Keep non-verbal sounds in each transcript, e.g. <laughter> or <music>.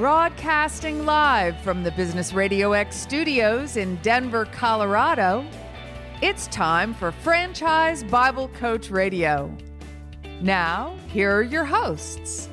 Broadcasting live from the Business Radio X studios in Denver, Colorado, it's time for Franchise Bible Coach Radio. Now, here are your hosts.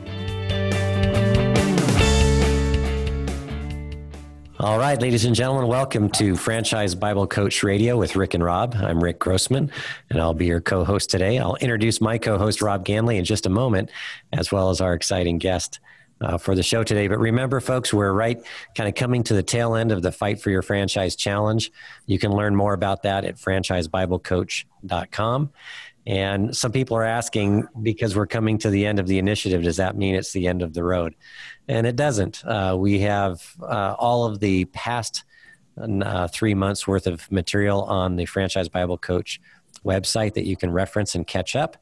All right, ladies and gentlemen, welcome to Franchise Bible Coach Radio with Rick and Rob. I'm Rick Grossman, and I'll be your co host today. I'll introduce my co host, Rob Ganley, in just a moment, as well as our exciting guest. Uh, for the show today. But remember, folks, we're right kind of coming to the tail end of the Fight for Your Franchise Challenge. You can learn more about that at franchisebiblecoach.com. And some people are asking because we're coming to the end of the initiative, does that mean it's the end of the road? and it doesn't. Uh, we have uh, all of the past uh, three months worth of material on the Franchise Bible Coach website that you can reference and catch up.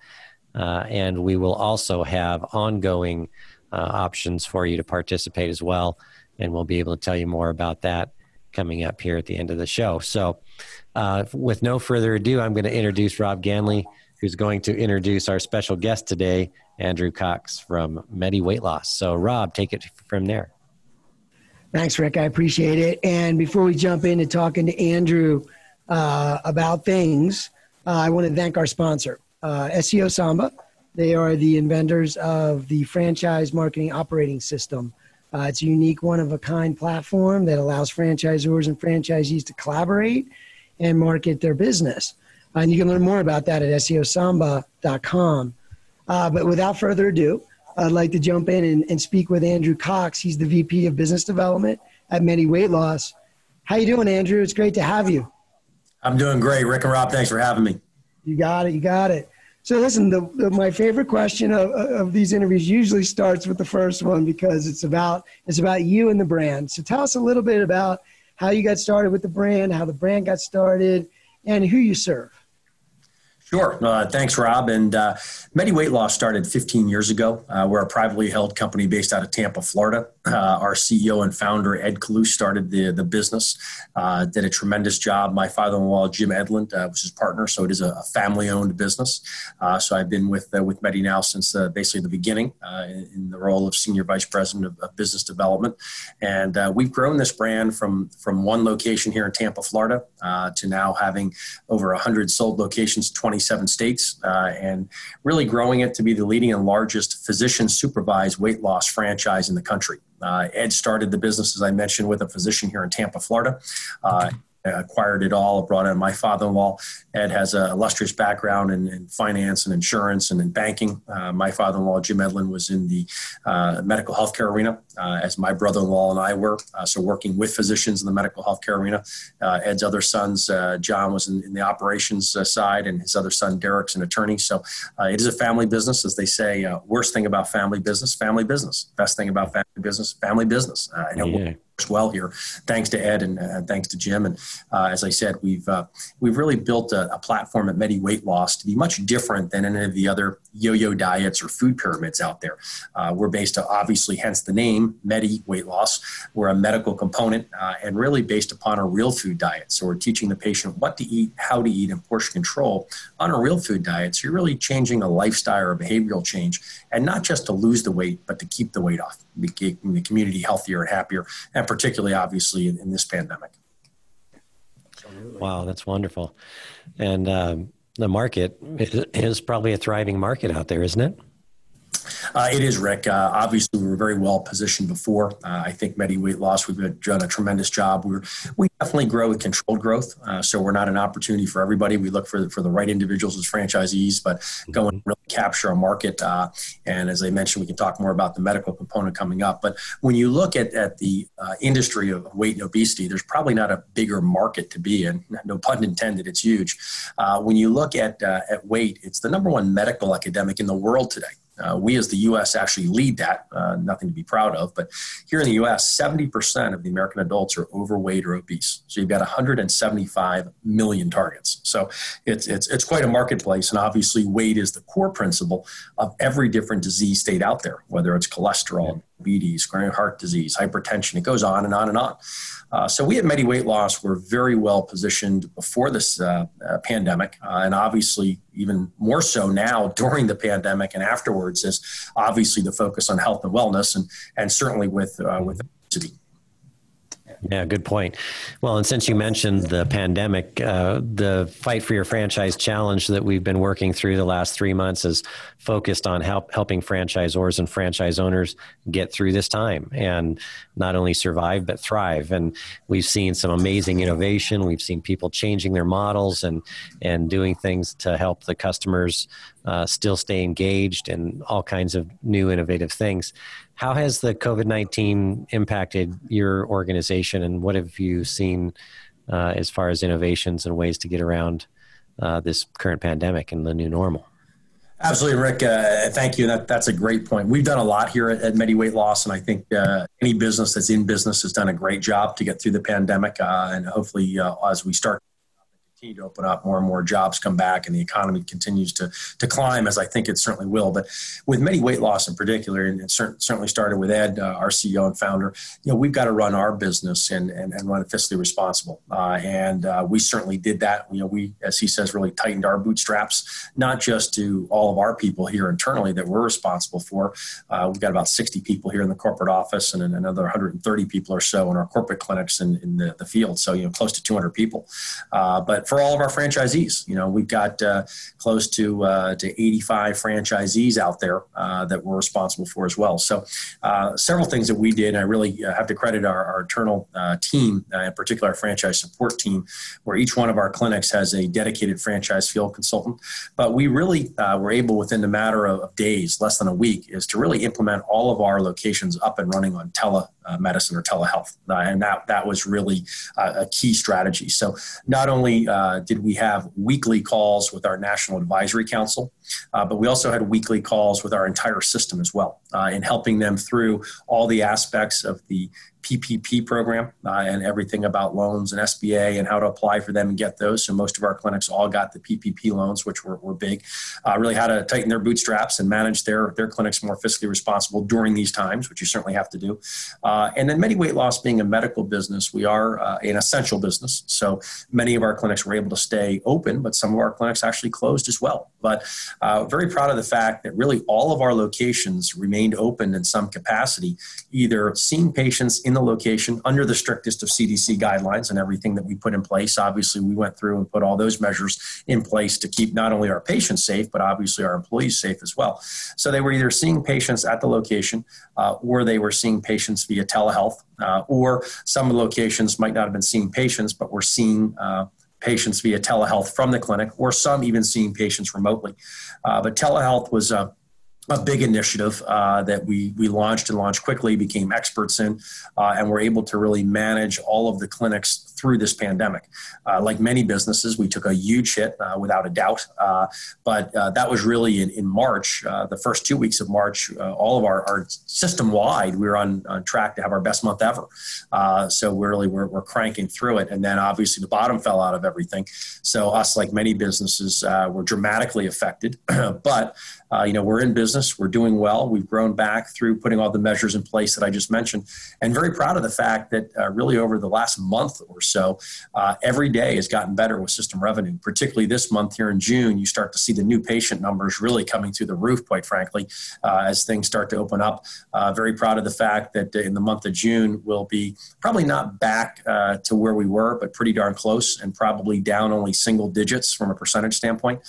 Uh, and we will also have ongoing uh, options for you to participate as well. And we'll be able to tell you more about that coming up here at the end of the show. So, uh, with no further ado, I'm going to introduce Rob Ganley, who's going to introduce our special guest today, Andrew Cox from Medi Weight Loss. So, Rob, take it from there. Thanks, Rick. I appreciate it. And before we jump into talking to Andrew uh, about things, uh, I want to thank our sponsor, uh, SEO Samba. They are the inventors of the franchise marketing operating system. Uh, it's a unique, one of a kind platform that allows franchisors and franchisees to collaborate and market their business. And you can learn more about that at SEOSamba.com. Uh, but without further ado, I'd like to jump in and, and, speak with Andrew Cox. He's the VP of Business Development at Medi Weight Loss. How you doing, Andrew? It's great to have you. I'm doing great. Rick and Rob, thanks for having me. You got it. You got it. So listen, the, the, my favorite question of, of these interviews usually starts with the first one because it's about it's about you and the brand. So tell us a little bit about how you got started with the brand, how the brand got started, and who you serve. Sure. Uh, thanks, Rob. And uh, Medi Weight Loss started 15 years ago. Uh, we're a privately held company based out of Tampa, Florida. Uh, our CEO and founder, Ed Kalouche, started the, the business, uh, did a tremendous job. My father in law, Jim Edlund, uh, was his partner. So it is a, family owned business. so I've been with, with Medi now since basically the beginning in, in, the role of Senior Vice President of, of Business Development. And we've grown this brand from, from one location here in Tampa, Florida, to now having over 100 sold locations, 20 27 states uh, and really growing it to be the leading and largest physician supervised weight loss franchise in the country. Uh, Ed started the business, as I mentioned, with a physician here in Tampa, Florida. Uh, acquired it all, brought in my father in law. Ed has an illustrious background in, in, finance and insurance and in banking. Uh, my father in law, Jim Edlin, was in the uh, medical healthcare arena, uh, as my brother in law and I were. Uh, so, working with physicians in the medical healthcare arena. Uh, Ed's other sons, uh, John, was in, in the operations side, and his other son, Derek's an attorney. So, it is a family business, as they say. worst thing about family business, family business. Best thing about family business, family business. I know yeah well here, thanks to Ed and uh, thanks to Jim. And uh, as I said, we've uh, we've really built a, a, platform at Medi Weight Loss to be much different than any of the other yo-yo diets or food pyramids out there. Uh, we're based, obviously, hence the name Medi Weight Loss. We're a medical component uh, and really based upon a real food diet. So we're teaching the patient what to eat, how to eat, and portion control on a real food diet. So you're really changing a lifestyle or behavioral change, and not just to lose the weight, but to keep the weight off, making the community healthier and happier, and and particularly obviously in, in this pandemic. Wow, that's wonderful. And um, the market is probably a thriving market out there, isn't it? Uh, it is, Rick. Uh, obviously, we were very well positioned before. Uh, I think Medi Weight Loss, we've done a tremendous job. We're, we definitely grow with controlled growth. Uh, so we're not an opportunity for everybody. We look for, for the right individuals as franchisees, but go and really capture a market. Uh, and as I mentioned, we can talk more about the medical component coming up. But when you look at, at the uh, industry of weight and obesity, there's probably not a bigger market to be in. No pun intended, it's huge. when you look at, at weight, it's the number one medical epidemic in the world today. Uh, we as the U.S. actually lead that, uh, nothing to be proud of. But here in the U.S., 70% of the American adults are overweight or obese. So you've got 175 million targets. So it's, it's, it's quite a marketplace. And obviously, weight is the core principle of every different disease state out there, whether it's cholesterol, diabetes, coronary heart disease, hypertension. It goes on and on and on. Uh, so we at Medi Weight Loss were very well positioned before this uh, uh, pandemic, uh, and obviously even more so now <laughs> during the pandemic and afterwards is obviously the focus on health and wellness, and and certainly with uh, with obesity. Yeah, good point. Well, and since you mentioned the pandemic, uh, the Fight for Your Franchise Challenge that we've been working through the last three months is focused on help, helping franchisors and franchise owners get through this time and not only survive, but thrive. And we've seen some amazing innovation. We've seen people changing their models and, and doing things to help the customers uh, still stay engaged and all kinds of new innovative things. How has the COVID 19 impacted your organization, and what have you seen uh, as far as innovations and ways to get around uh, this current pandemic and the new normal? Absolutely, Rick. Uh, thank you. That, that's a great point. We've done a lot here at, at Medi Weight Loss, and I think uh, any business that's in business has done a great job to get through the pandemic. Uh, and hopefully, uh, as we start continue to open up, more and more jobs come back, and the economy continues to to climb, as I think it certainly will. But with Medi Weight Loss in particular, and it certainly started with Ed, uh, our CEO and founder, you know, we've got to run our business and and, and run it fiscally responsible, uh, and uh, we certainly did that. You know, we, as he says, really tightened our bootstraps, not just to all of our people here internally that we're responsible for. Uh, we've got about 60 people here in the corporate office, and another 130 people or so in our corporate clinics in, in the, the field. So you know, close to 200 people. Uh, but for all of our franchisees. You know, we've got uh, close to uh, to 85 franchisees out there uh, that we're responsible for as well. So, several things that we did. And I really have to credit our, our internal team, in particular our franchise support team, where each one of our clinics has a dedicated franchise field consultant. But we really were able, within the matter of days, less than a week, is to really implement all of our locations up and running on tele uh, medicine or telehealth. Uh, and that, that was really uh, a key strategy. So not only uh, did we have weekly calls with our National Advisory Council, uh, but we also had weekly calls with our entire system as well uh, in helping them through all the aspects of the PPP program uh, and everything about loans and SBA and how to apply for them and get those. So most of our clinics all got the PPP loans, which were, were big. Uh, really how to tighten their bootstraps and manage their, their clinics more fiscally responsible during these times, which you certainly have to do. Uh, and then Medi Weight Loss being a medical business, we are uh, an essential business. So many of our clinics were able to stay open, but some of our clinics actually closed as well. But uh, very proud of the fact that really all of our locations remained open in some capacity, either seeing patients in the location under the strictest of CDC guidelines and everything that we put in place. Obviously, we went through and put all those measures in place to keep not only our patients safe, but obviously our employees safe as well. So they were either seeing patients at the location uh, or they were seeing patients via telehealth, uh, or some locations might not have been seeing patients, but were seeing uh, patients via telehealth from the clinic, or some even seeing patients remotely. Uh, but telehealth was a a big initiative uh, that we we launched and launched quickly, became experts in, uh, and were able to really manage all of the clinics through this pandemic. Uh, like many businesses, we took a huge hit uh, without a doubt, uh, but uh, that was really in, in March, the first two weeks of March. all of our, our system wide, we were on, on track to have our best month ever. so we're really we're, we're cranking through it, and then obviously the bottom fell out of everything. So us, like many businesses, were dramatically affected, <clears throat> but uh, you know, we're in business, we're doing well, we've grown back through putting all the measures in place that I just mentioned, and very proud of the fact that uh, really over the last month or so, uh, every day has gotten better with system revenue. Particularly this month here in June, you start to see the new patient numbers really coming through the roof, quite frankly, uh, as things start to open up. Uh, very proud of the fact that in the month of June, we'll be probably not back uh, to where we were, but pretty darn close, and probably down only single digits from a percentage standpoint.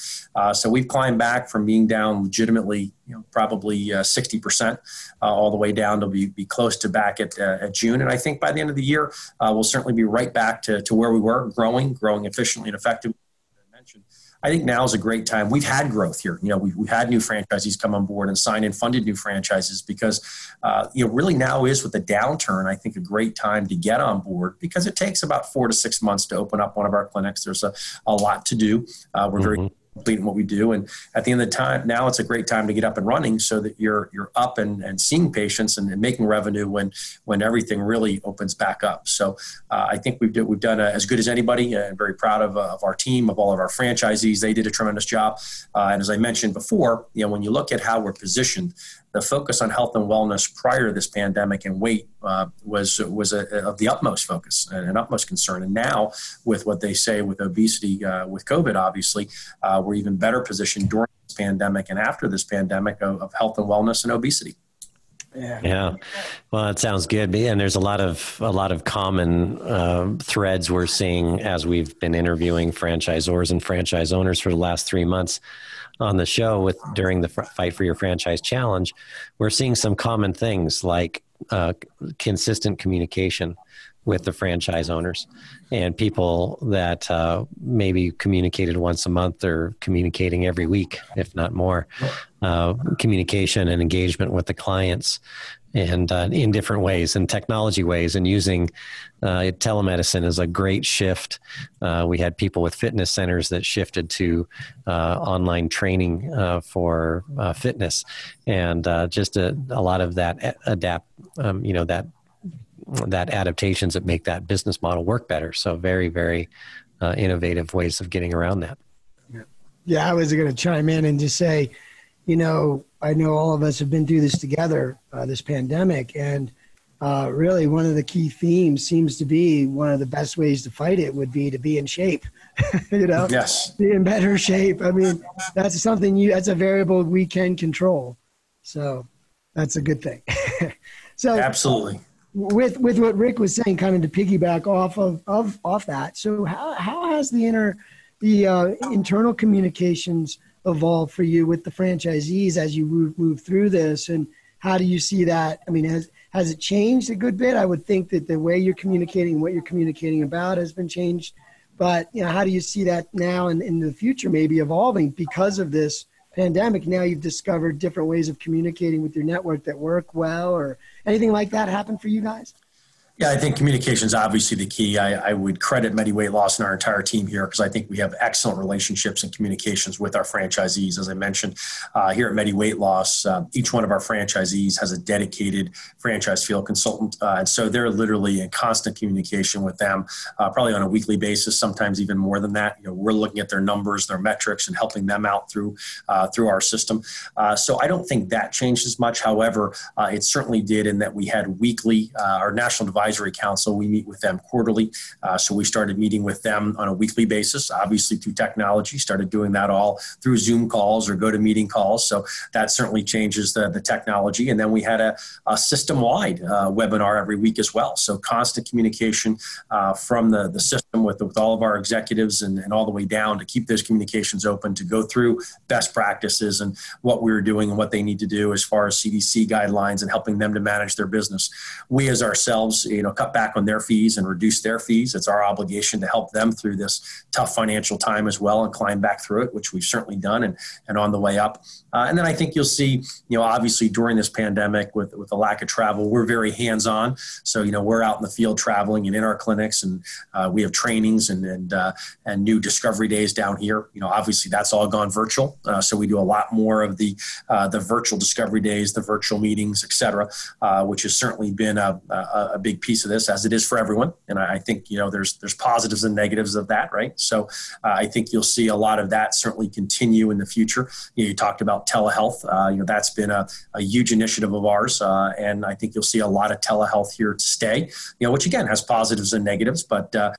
so we've climbed back from being down legitimately, you know, probably uh, 60% uh, all the way down to be, be close to back at, uh, at June. And I think by the end of the year, uh, we'll certainly be right back to, to where we were, growing, growing efficiently and effectively. I mentioned. I think now is a great time. We've had growth here. You know, we've, we've had new franchisees come on board and sign and funded new franchises because, uh, you know, really now is with the downturn, I think a great time to get on board because it takes about four to six months to open up one of our clinics. There's a, a lot to do. Uh, we're mm-hmm. very in what we do. And at the end of the time, now it's a great time to get up and running so that you're you're up and, and seeing patients and, and making revenue when when everything really opens back up. So uh, I think we've do, we've done a, as good as anybody, and very proud of, uh, of our team, of all of our franchisees. They did a tremendous job. Uh, and as I mentioned before, you know when you look at how we're positioned the focus on health and wellness prior to this pandemic and weight uh, was was a, of the utmost focus and an utmost concern. And now, with what they say with obesity, uh, with COVID, obviously, uh, we're even better positioned during this pandemic and after this pandemic of, of health and wellness and obesity. Yeah. yeah. Well, it sounds good. And there's a lot of a lot of common uh, threads we're seeing as we've been interviewing franchisors and franchise owners for the last three months on the show with during the fight for your franchise challenge. We're seeing some common things like uh, consistent communication with the franchise owners and people that uh, maybe communicated once a month or communicating every week, if not more. Uh, communication and engagement with the clients and uh, in different ways and technology ways and using uh, telemedicine is a great shift uh, we had people with fitness centers that shifted to uh, online training uh, for uh, fitness and just a, a, lot of that adapt um, you know that that adaptations that make that business model work better. So very, very innovative ways of getting around that. Yeah, I was going to chime in and just say, you know, I know all of us have been through this together, uh, this pandemic, and uh, really one of the key themes seems to be one of the best ways to fight it would be to be in shape. <laughs> you know, yes, be in better shape. I mean, that's something you. That's a variable we can control. So that's a good thing. <laughs> so absolutely with with what Rick was saying, kind of to piggyback off of, of off that. So how how has the inner the uh, internal communications evolved for you with the franchisees as you move move through this, and how do you see that? I mean, has has it changed a good bit? I would think that the way you're communicating, what you're communicating about, has been changed. But you know, how do you see that now and in the future, maybe evolving because of this pandemic? Now you've discovered different ways of communicating with your network that work well, or Anything like that happen for you guys? Yeah, I think communication is obviously the key. I, I would credit Medi Weight Loss and our entire team here because I think we have excellent relationships and communications with our franchisees. As I mentioned uh, here at Medi Weight Loss, uh, each one of our franchisees has a dedicated franchise field consultant, uh, and so they're literally in constant communication with them, uh, probably on a weekly basis, sometimes even more than that. You know, we're looking at their numbers, their metrics, and helping them out through uh, through our system. Uh, so I don't think that changed as much. However, it certainly did in that we had weekly our national divide Advisory Council. We meet with them quarterly. Uh, so we started meeting with them on a weekly basis, obviously through technology, started doing that all through Zoom calls or go to meeting calls. So that certainly changes the, the technology. And then we had a, a system wide uh, webinar every week as well. So constant communication uh, from the, the system with, with all of our executives and, and all the way down to keep those communications open, to go through best practices and what we were doing and what they need to do as far as CDC guidelines and helping them to manage their business. We as ourselves, you know, cut back on their fees and reduce their fees. It's our obligation to help them through this tough financial time as well and climb back through it, which we've certainly done and, and on the way up. Uh, and then I think you'll see, you know, obviously during this pandemic with, with the lack of travel, we're very hands on. So, you know, we're out in the field traveling and in our clinics and uh, we have trainings and, and, uh, and new discovery days down here. You know, obviously that's all gone virtual. Uh, so we do a lot more of the, uh, the virtual discovery days, the virtual meetings, et cetera, which has certainly been a, a, a big piece of this as it is for everyone. And I, I think, you know, there's, there's positives and negatives of that, right? So I think you'll see a lot of that certainly continue in the future. You, know, you talked about telehealth. Uh, you know, that's been a, a huge initiative of ours, uh, and I think you'll see a lot of telehealth here to stay. You know, which again has positives and negatives, but uh,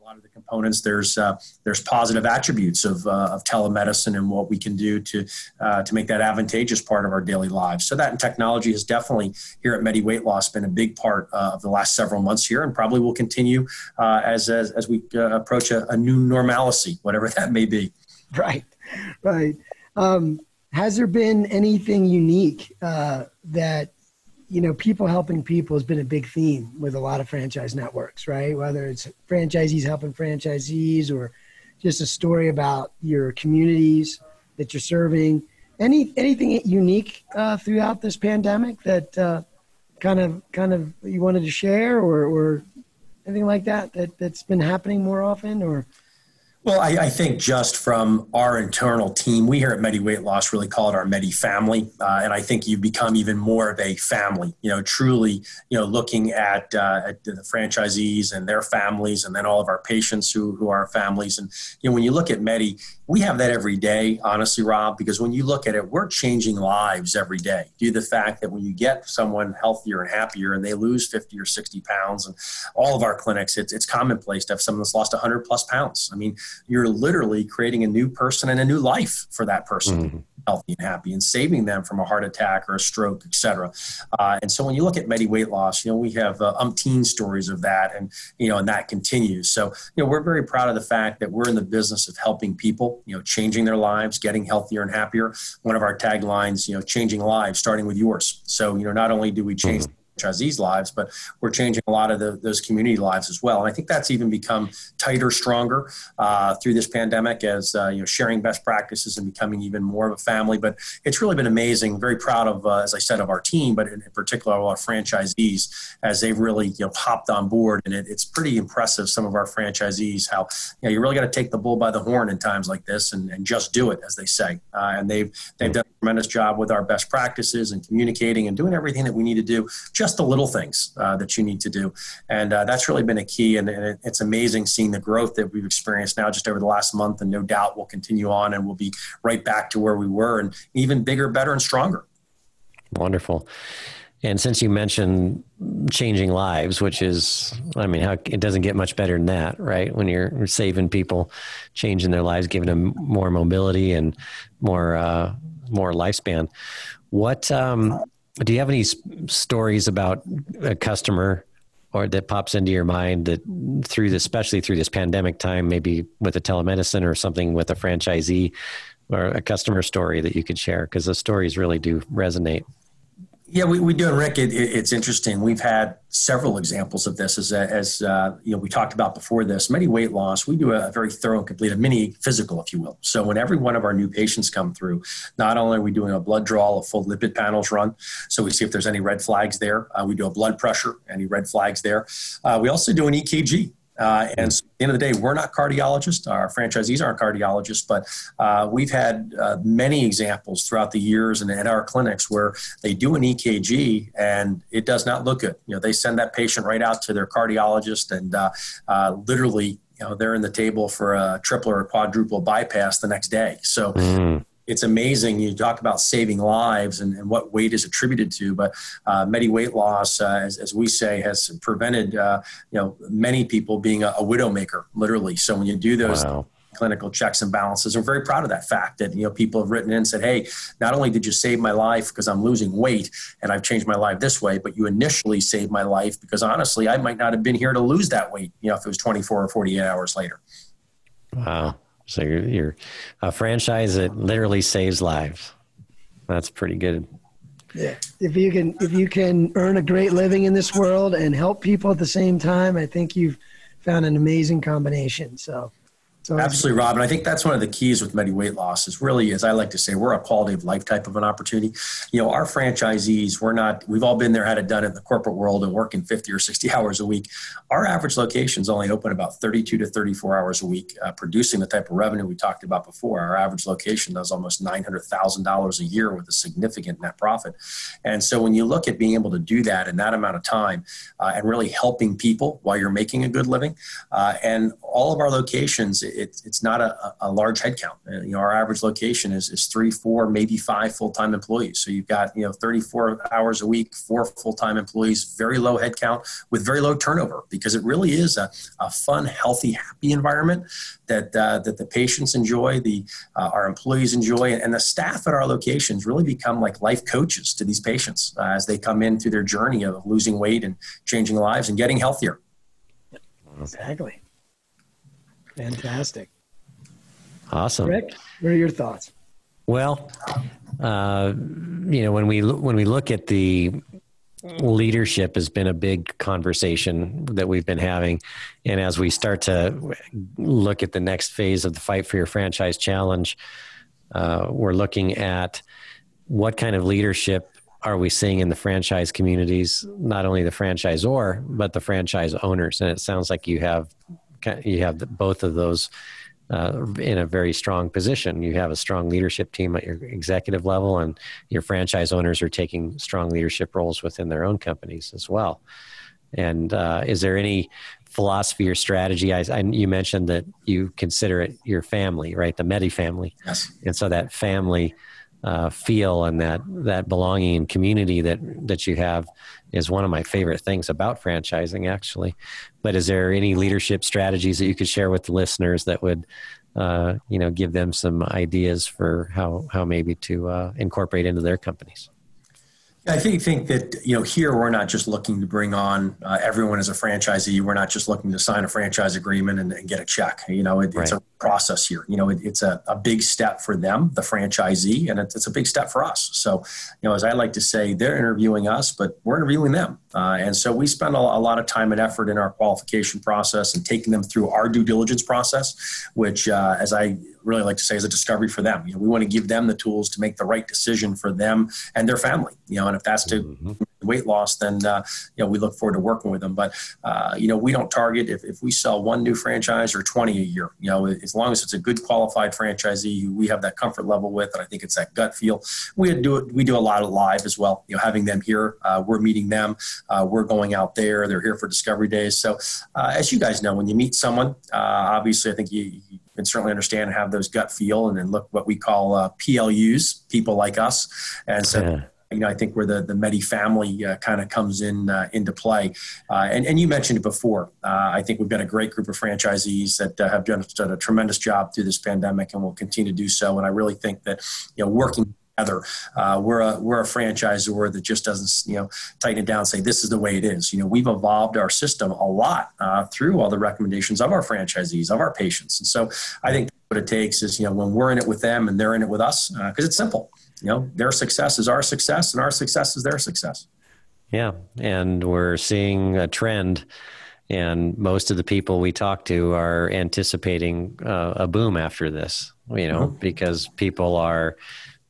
a lot of the components there's uh, there's positive attributes of, uh, of telemedicine and what we can do to uh, to make that advantageous part of our daily lives. So that and technology has definitely here at Medi Weight Loss been a big part of the last several months here, and probably will continue as, as as we approach a, a, new normalcy, whatever <laughs> that may be. Right, right. Um, has there been anything unique uh, that you know people helping people has been a big theme with a lot of franchise networks right? Whether it's franchisees helping franchisees or just a story about your communities that you're serving. Any anything unique uh, throughout this pandemic that uh, kind of kind of you wanted to share or or anything like that that that's been happening more often or well, I, I, think just from our internal team, we here at Medi Weight Loss really call it our Medi family, uh, and I think you've become even more of a family. You know, truly, you know, looking at, uh, at the franchisees and their families, and then all of our patients who who are families, and you know, when you look at Medi, we have that every day, honestly, Rob, because when you look at it, we're changing lives every day due to the fact that when you get someone healthier and happier and they lose 50 or 60 pounds, and all of our clinics, it's, it's commonplace to have someone that's lost 100 plus pounds. I mean, you're literally creating a new person and a new life for that person. Mm-hmm healthy and happy and saving them from a heart attack or a stroke, et cetera. Uh, and so when you look at Medi weight loss, you know, we have uh, umpteen stories of that and, you know, and that continues. So, you know, we're very proud of the fact that we're in the business of helping people, you know, changing their lives, getting healthier and happier. One of our taglines, you know, changing lives, starting with yours. So, you know, not only do we change mm-hmm franchisees' lives, but we're changing a lot of the, those community lives as well. And I think that's even become tighter, stronger uh, through this pandemic as uh, you know sharing best practices and becoming even more of a family. But it's really been amazing. Very proud of, uh, as I said, of our team, but in, particular our franchisees as they've really you know hopped on board. And it, it's pretty impressive. Some of our franchisees how you know you really got to take the bull by the horn in times like this and, and just do it, as they say. Uh, and they've they've done a tremendous job with our best practices and communicating and doing everything that we need to do. Just just the little things uh, that you need to do. And uh, that's really been a key. And, and it's amazing seeing the growth that we've experienced now just over the last month. And no doubt will continue on and we'll be right back to where we were and even bigger, better, and stronger. Wonderful. And since you mentioned changing lives, which is, I mean, how it doesn't get much better than that, right? When you're saving people, changing their lives, giving them more mobility and more uh, more lifespan. What um, do you have any stories about a customer or that pops into your mind that through this, especially through this pandemic time, maybe with a telemedicine or something with a franchisee or a customer story that you could share? Because the stories really do resonate. Yeah, we, we do. And Rick, it, it, it's interesting. We've had several examples of this as, as uh, you know, we talked about before this. Medi weight loss, we do a very thorough and complete, a mini physical, if you will. So when every one of our new patients come through, not only are we doing a blood draw, a full lipid panels run, so we see if there's any red flags there. Uh, we do a blood pressure, any red flags there. Uh, we also do an EKG. Uh, and so at the end of the day, we're not cardiologists. Our franchisees aren't cardiologists, but uh, we've had uh, many examples throughout the years and at our clinics where they do an EKG and it does not look good. You know, they send that patient right out to their cardiologist and uh, uh, literally you know they're in the table for a triple or a quadruple bypass the next day so mm it's amazing. You talk about saving lives and, and what weight is attributed to, but uh, Medi weight loss, uh, as, as, we say, has prevented uh, you know many people being a, a widow maker, literally. So when you do those. Wow clinical checks and balances. We're very proud of that fact that you know people have written in and said, "Hey, not only did you save my life because I'm losing weight and I've changed my life this way, but you initially saved my life because honestly, I might not have been here to lose that weight, you know, if it was 24 or 48 hours later." Wow. So you're, you're a franchise that literally saves lives. That's pretty good. Yeah. If you can if you can earn a great living in this world and help people at the same time, I think you've found an amazing combination. So so Absolutely, Rob. And I think that's one of the keys with Medi weight loss is really, as I like to say, we're a quality of life type of an opportunity. You know, our franchisees, we're not, we've all been there, had it done in the corporate world and working 50 or 60 <laughs> hours a week. Our average locations only open about 32 to 34 hours a week, uh, producing the type of revenue we talked about before. Our average location does almost $900,000 a year with a significant net profit. And so when you look at being able to do that in that amount of time uh, and really helping people while you're making a good living, uh, and all of our locations, it, it's not a, a large headcount. Uh, you know, our average location is, is three, four, maybe five full-time employees. So you've got, you know, 34 hours a week, four full-time employees, very low headcount with very low turnover because it really is a, a fun, healthy, happy environment that, uh, that the patients enjoy, the, uh, our employees enjoy, and the staff at our locations really become like life coaches to these patients uh, as they come in through their journey of losing weight and changing lives and getting healthier. Exactly. Fantastic. Awesome. Rick, what are your thoughts? Well, uh, you know, when we when we look at the leadership has been a big conversation that we've been having, and as we start to look at the next phase of the fight for your franchise challenge, uh, we're looking at what kind of leadership are we seeing in the franchise communities, not only the franchisor but the franchise owners, and it sounds like you have you have both of those uh, in a very strong position. You have a strong leadership team at your executive level, and your franchise owners are taking strong leadership roles within their own companies as well. And uh, is there any philosophy or strategy? I, I, you mentioned that you consider it your family, right? The Medi family. Yes. And so that family uh, feel and that that belonging and community that that you have is one of my favorite things about franchising actually but is there any leadership strategies that you could share with the listeners that would uh, you know give them some ideas for how how maybe to uh, incorporate into their companies I think think that you know here we're not just looking to bring on uh, everyone as a franchisee. We're not just looking to sign a franchise agreement and, and get a check. You know, it, right. it's a process here. You know, it, it's a, a big step for them, the franchisee, and it's, it's, a big step for us. So, you know, as I like to say, they're interviewing us, but we're interviewing them, uh, and so we spend a, a, lot of time and effort in our qualification process and taking them through our due diligence process, which, uh, as I really like to say, is a discovery for them. You know, we want to give them the tools to make the right decision for them and their family. You know, and if that's to mm-hmm. Weight loss, then uh, you know we look forward to working with them. But uh, you know, we don't target if, if we sell one new franchise or twenty a year. You know, as long as it's a good qualified franchisee who we have that comfort level with, and I think it's that gut feel. We do. We do a lot of live as well. You know, having them here, uh, we're meeting them. Uh, we're going out there. They're here for discovery days. So, uh, as you guys know, when you meet someone, uh, obviously, I think you, you can certainly understand and have those gut feel, and then look what we call uh, PLUs, people like us, and so. Yeah. You know, I think where the the Medi family uh, kind of comes in uh, into play, uh, and and you mentioned it before. Uh, I think we've got a great group of franchisees that have done, done a tremendous job through this pandemic, and will continue to do so. And I really think that you know working together. Uh, we're a we're a franchisor that just doesn't you know tighten it down and say this is the way it is. You know we've evolved our system a lot uh, through all the recommendations of our franchisees of our patients, and so I think what it takes is you know when we're in it with them and they're in it with us because uh, it's simple. You know their success is our success and our success is their success. Yeah, and we're seeing a trend and most of the people we talk to are anticipating uh, a boom after this you know mm-hmm. because people are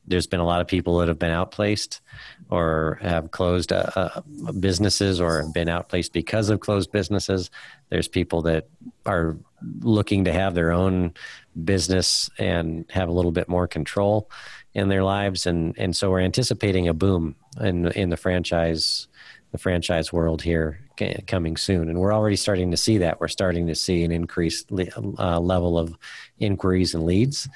there's been a lot of people that have been outplaced or have closed uh, uh, businesses or been outplaced because of closed businesses. There's people that are looking to have their own business and have a little bit more control in their lives, and and so we're anticipating a boom in in the franchise the franchise world here coming soon, and we're already starting to see that. We're starting to see an increased uh, level of inquiries and leads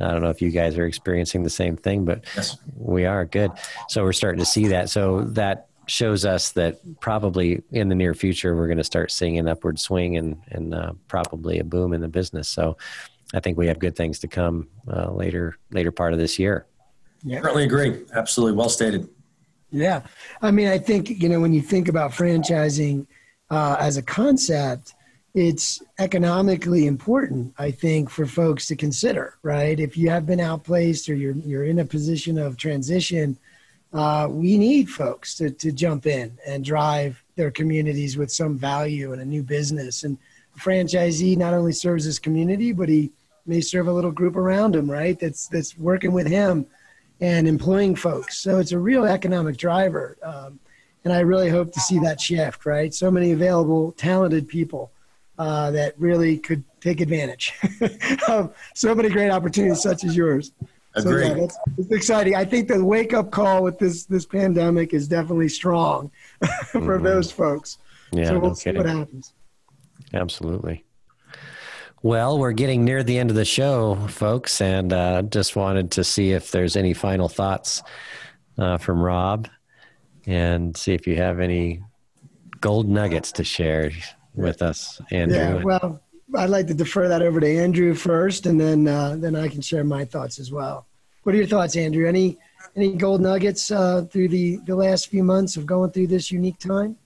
I don't know if you guys are experiencing the same thing, but yes. we are good. So we're starting to see that. So that shows us that probably in the near future we're going to start seeing an upward swing and and uh, probably a boom in the business. So I think we have good things to come uh, later later part of this year. Yeah, certainly agree. Absolutely, well stated. Yeah, I mean, I think you know when you think about franchising uh, as a concept it's economically important, I think, for folks to consider, right? If you have been outplaced or you're, you're in a position of transition, uh, we need folks to, to jump in and drive their communities with some value and a new business. And a franchisee not only serves his community, but he may serve a little group around him, right? That's, that's working with him and employing folks. So it's a real economic driver. Um, and I really hope to see that shift, right? So many available, talented people uh, that really could take advantage <laughs> of so many great opportunities such as yours. So, yeah, that's, it's exciting. I think the wake up call with this this pandemic is definitely strong <laughs> for mm-hmm. those folks. Yeah, so we'll no see what happens. Absolutely. Well, we're getting near the end of the show, folks, and uh, just wanted to see if there's any final thoughts uh, from Rob and see if you have any gold nuggets to share with us, Andrew. Yeah, well, I'd like to defer that over to Andrew first, and then uh, then I can share my thoughts as well. What are your thoughts, Andrew? Any any gold nuggets uh, through the the last few months of going through this unique time?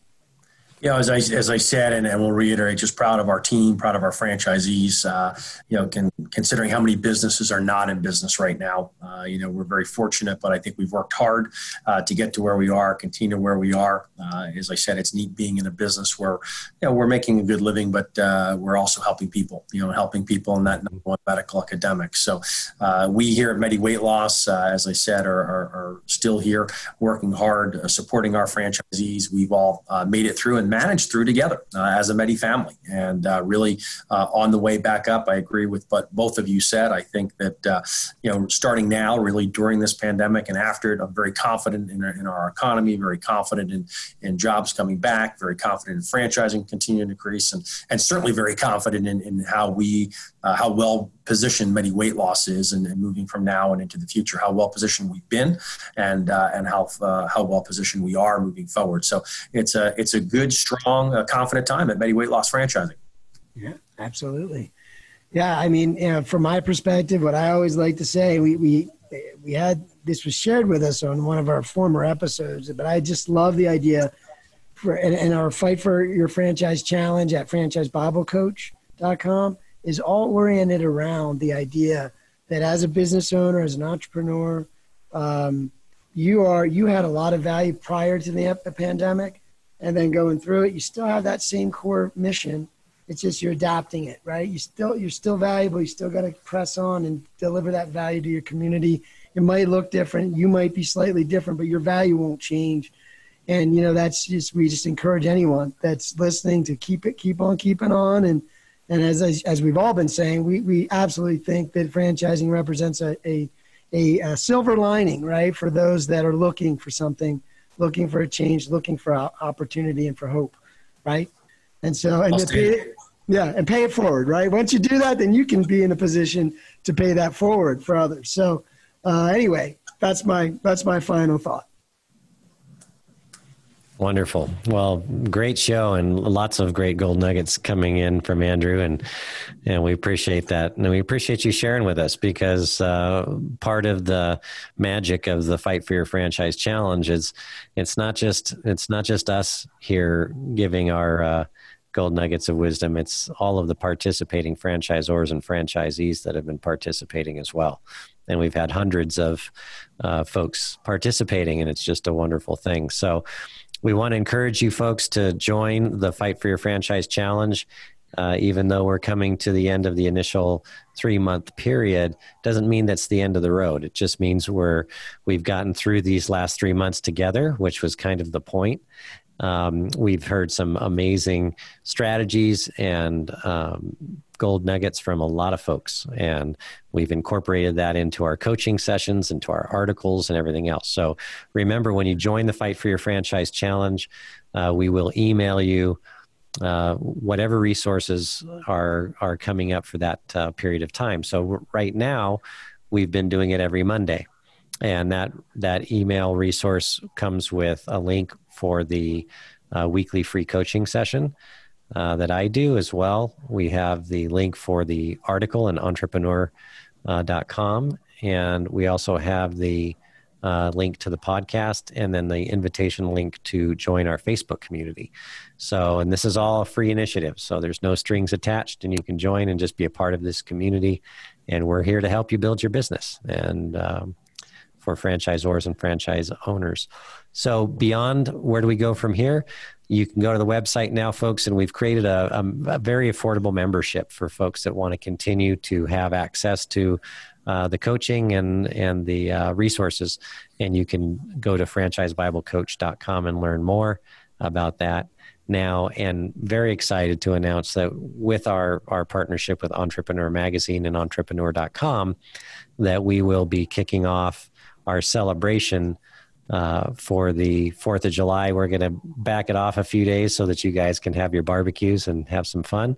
Know, as I, as I said, and, and we'll reiterate, just proud of our team, proud of our franchisees. Uh, you know, can, considering how many businesses are not in business right now, uh, you know, we're very fortunate. But I think we've worked hard uh, to get to where we are, continue where we are. Uh, as I said, it's neat being in a business where you know we're making a good living, but uh, we're also helping people. You know, helping people in that number one medical academic. So uh, we here at Medi Weight Loss, as I said, are, are, are, still here working hard, supporting our franchisees. We've all made it through and manage through together uh, as a Medi family. And uh, really, uh, on the way back up, I agree with what both of you said. I think that uh, you know, starting now, really during this pandemic and after it, I'm very confident in our, in our economy, very confident in in jobs coming back, very confident in franchising continuing to increase, and and certainly very confident in, in how we uh, how well positioned Medi weight losses and, and, moving from now and into the future, how well positioned we've been and uh, and how uh, how well positioned we are moving forward. So it's a it's a good, strong, uh, confident time at Medi weight loss franchising. Yeah, absolutely. Yeah, I mean, you know, from my perspective, what I always like to say, we we we had this was shared with us on one of our former episodes, but I just love the idea for and, and our fight for your franchise challenge at franchisebiblecoach.com is all oriented around the idea that as a business owner, as an entrepreneur, um, you are you had a lot of value prior to the pandemic, and then going through it, you still have that same core mission. It's just you're adapting it, right? You still you're still valuable. You still got to press on and deliver that value to your community. It might look different. You might be slightly different, but your value won't change. And you know that's just we just encourage anyone that's listening to keep it, keep on keeping on, and and as, as we've all been saying, we, we absolutely think that franchising represents a, a, a, a silver lining, right, for those that are looking for something, looking for a change, looking for opportunity and for hope, right? And so, and pay, yeah, and pay it forward, right? Once you do that, then you can be in a position to pay that forward for others. So, uh, anyway, that's my that's my final thought. Wonderful. Well, great show and lots of great gold nuggets coming in from Andrew, and and we appreciate that, and we appreciate you sharing with us because uh, part of the magic of the Fight for Your Franchise Challenge is it's not just it's not just us here giving our uh, gold nuggets of wisdom. It's all of the participating franchisors and franchisees that have been participating as well, and we've had hundreds of uh, folks participating, and it's just a wonderful thing. So we want to encourage you folks to join the Fight for Your Franchise Challenge. Uh, even though we're coming to the end of the initial three month period, doesn't mean that's the end of the road. It just means we're we've gotten through these last three months together, which was kind of the point. Um, we've heard some amazing strategies and um, gold nuggets from a lot of folks. And we've incorporated that into our coaching sessions, into our articles, and everything else. So remember, when you join the Fight for Your Franchise Challenge, uh, we will email you. Uh, whatever resources are are coming up for that uh, period of time. So right now, we've been doing it every Monday, and that that email resource comes with a link for the uh, weekly free coaching session uh, that I do as well. We have the link for the article in entrepreneur.com, uh, and we also have the uh, link to the podcast and then the invitation link to join our Facebook community. So, and this is all a free initiative. So, there's no strings attached, and you can join and just be a part of this community. And we're here to help you build your business and um, for franchisors and franchise owners. So, beyond where do we go from here? You can go to the website now, folks, and we've created a, a, a very affordable membership for folks that want to continue to have access to uh, the coaching and and the uh, resources. And you can go to franchisebiblecoach.com and learn more about that now and very excited to announce that with our, our partnership with entrepreneur magazine and entrepreneur.com that we will be kicking off our celebration uh, for the Fourth of July. We're going to back it off a few days so that you guys can have your barbecues and have some fun.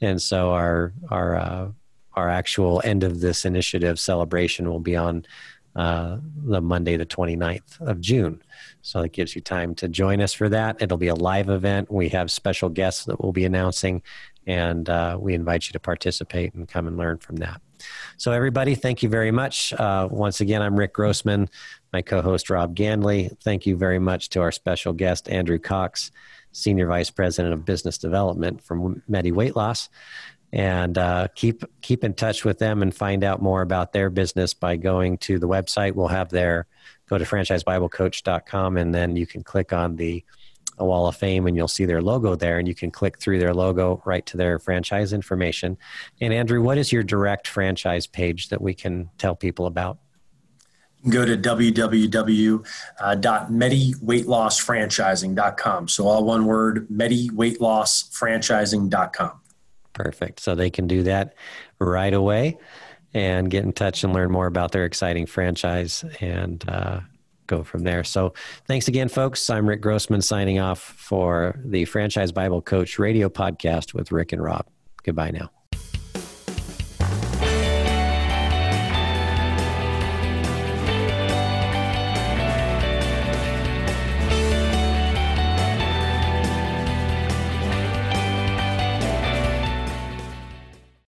And so our our uh, our actual end of this initiative celebration will be on uh, the Monday, the 29th of June. So it gives you time to join us for that. It'll be a live event. We have special guests that we'll be announcing, and uh, we invite you to participate and come and learn from that. So, everybody, thank you very much. Uh, once again, I'm Rick Grossman, my co host Rob Ganley. Thank you very much to our special guest, Andrew Cox, Senior Vice President of Business Development from Medi Weight Loss. And uh, keep keep in touch with them and find out more about their business by going to the website. We'll have their go to franchisebiblecoach.com and then you can click on the a wall of fame and you'll see their logo there and you can click through their logo right to their franchise information and andrew what is your direct franchise page that we can tell people about go to www.mediweightlossfranchising.com. So all one word, mediweightlossfranchising.com. Perfect. So they can do that right away and get in touch and learn more about their exciting franchise and uh, go from there. So thanks again, folks. I'm Rick Grossman signing off for the Franchise Bible Coach radio podcast with Rick and Rob. Goodbye now.